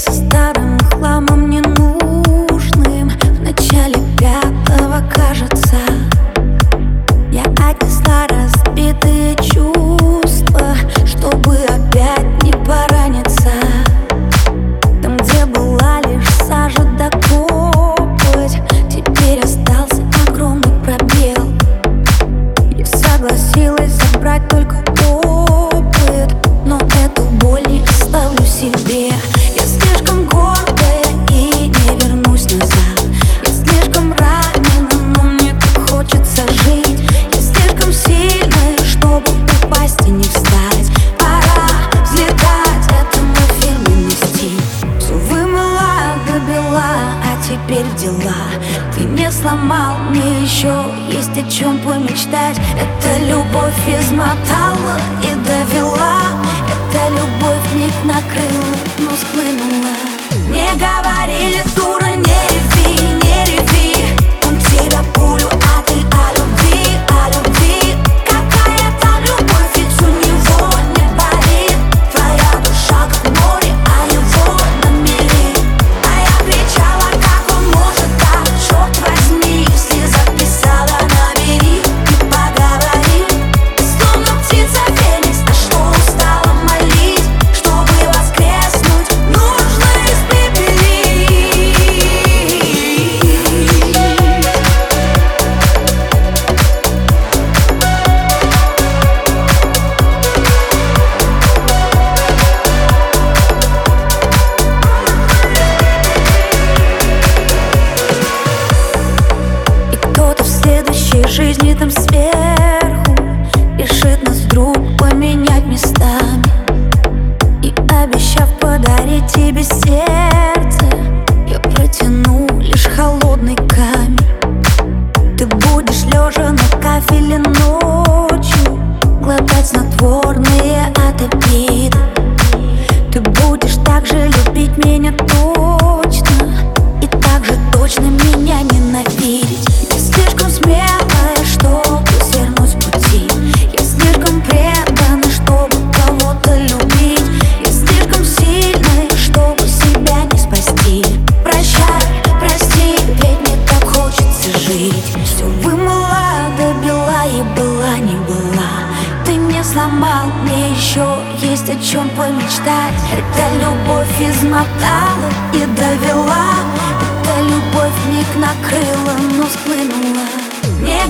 besos tardan теперь дела? Ты не сломал, мне еще есть о чем помечтать. Эта любовь измотала и довела. Эта любовь вмиг накрыла, но схлынула. Не говори Все вымыла добила и была не была. Ты мне сломал, мне еще есть о чем помечтать. Эта любовь измотала и довела. Эта любовь миг накрыла, но сплынула Не